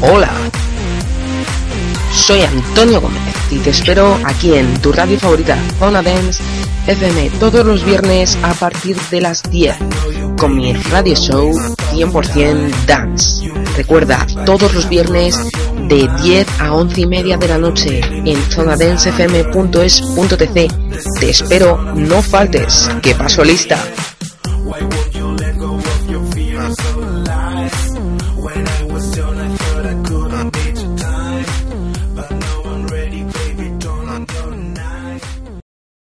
Hola, soy Antonio Gómez y te espero aquí en tu radio favorita, Zona Dance FM, todos los viernes a partir de las 10 con mi radio show 100% Dance. Recuerda, todos los viernes de 10 a 11 y media de la noche en zonadencefm.es.tc. Te espero, no faltes, que paso lista. Why won't you let go of your fears or lies? When I was young, I thought I couldn't be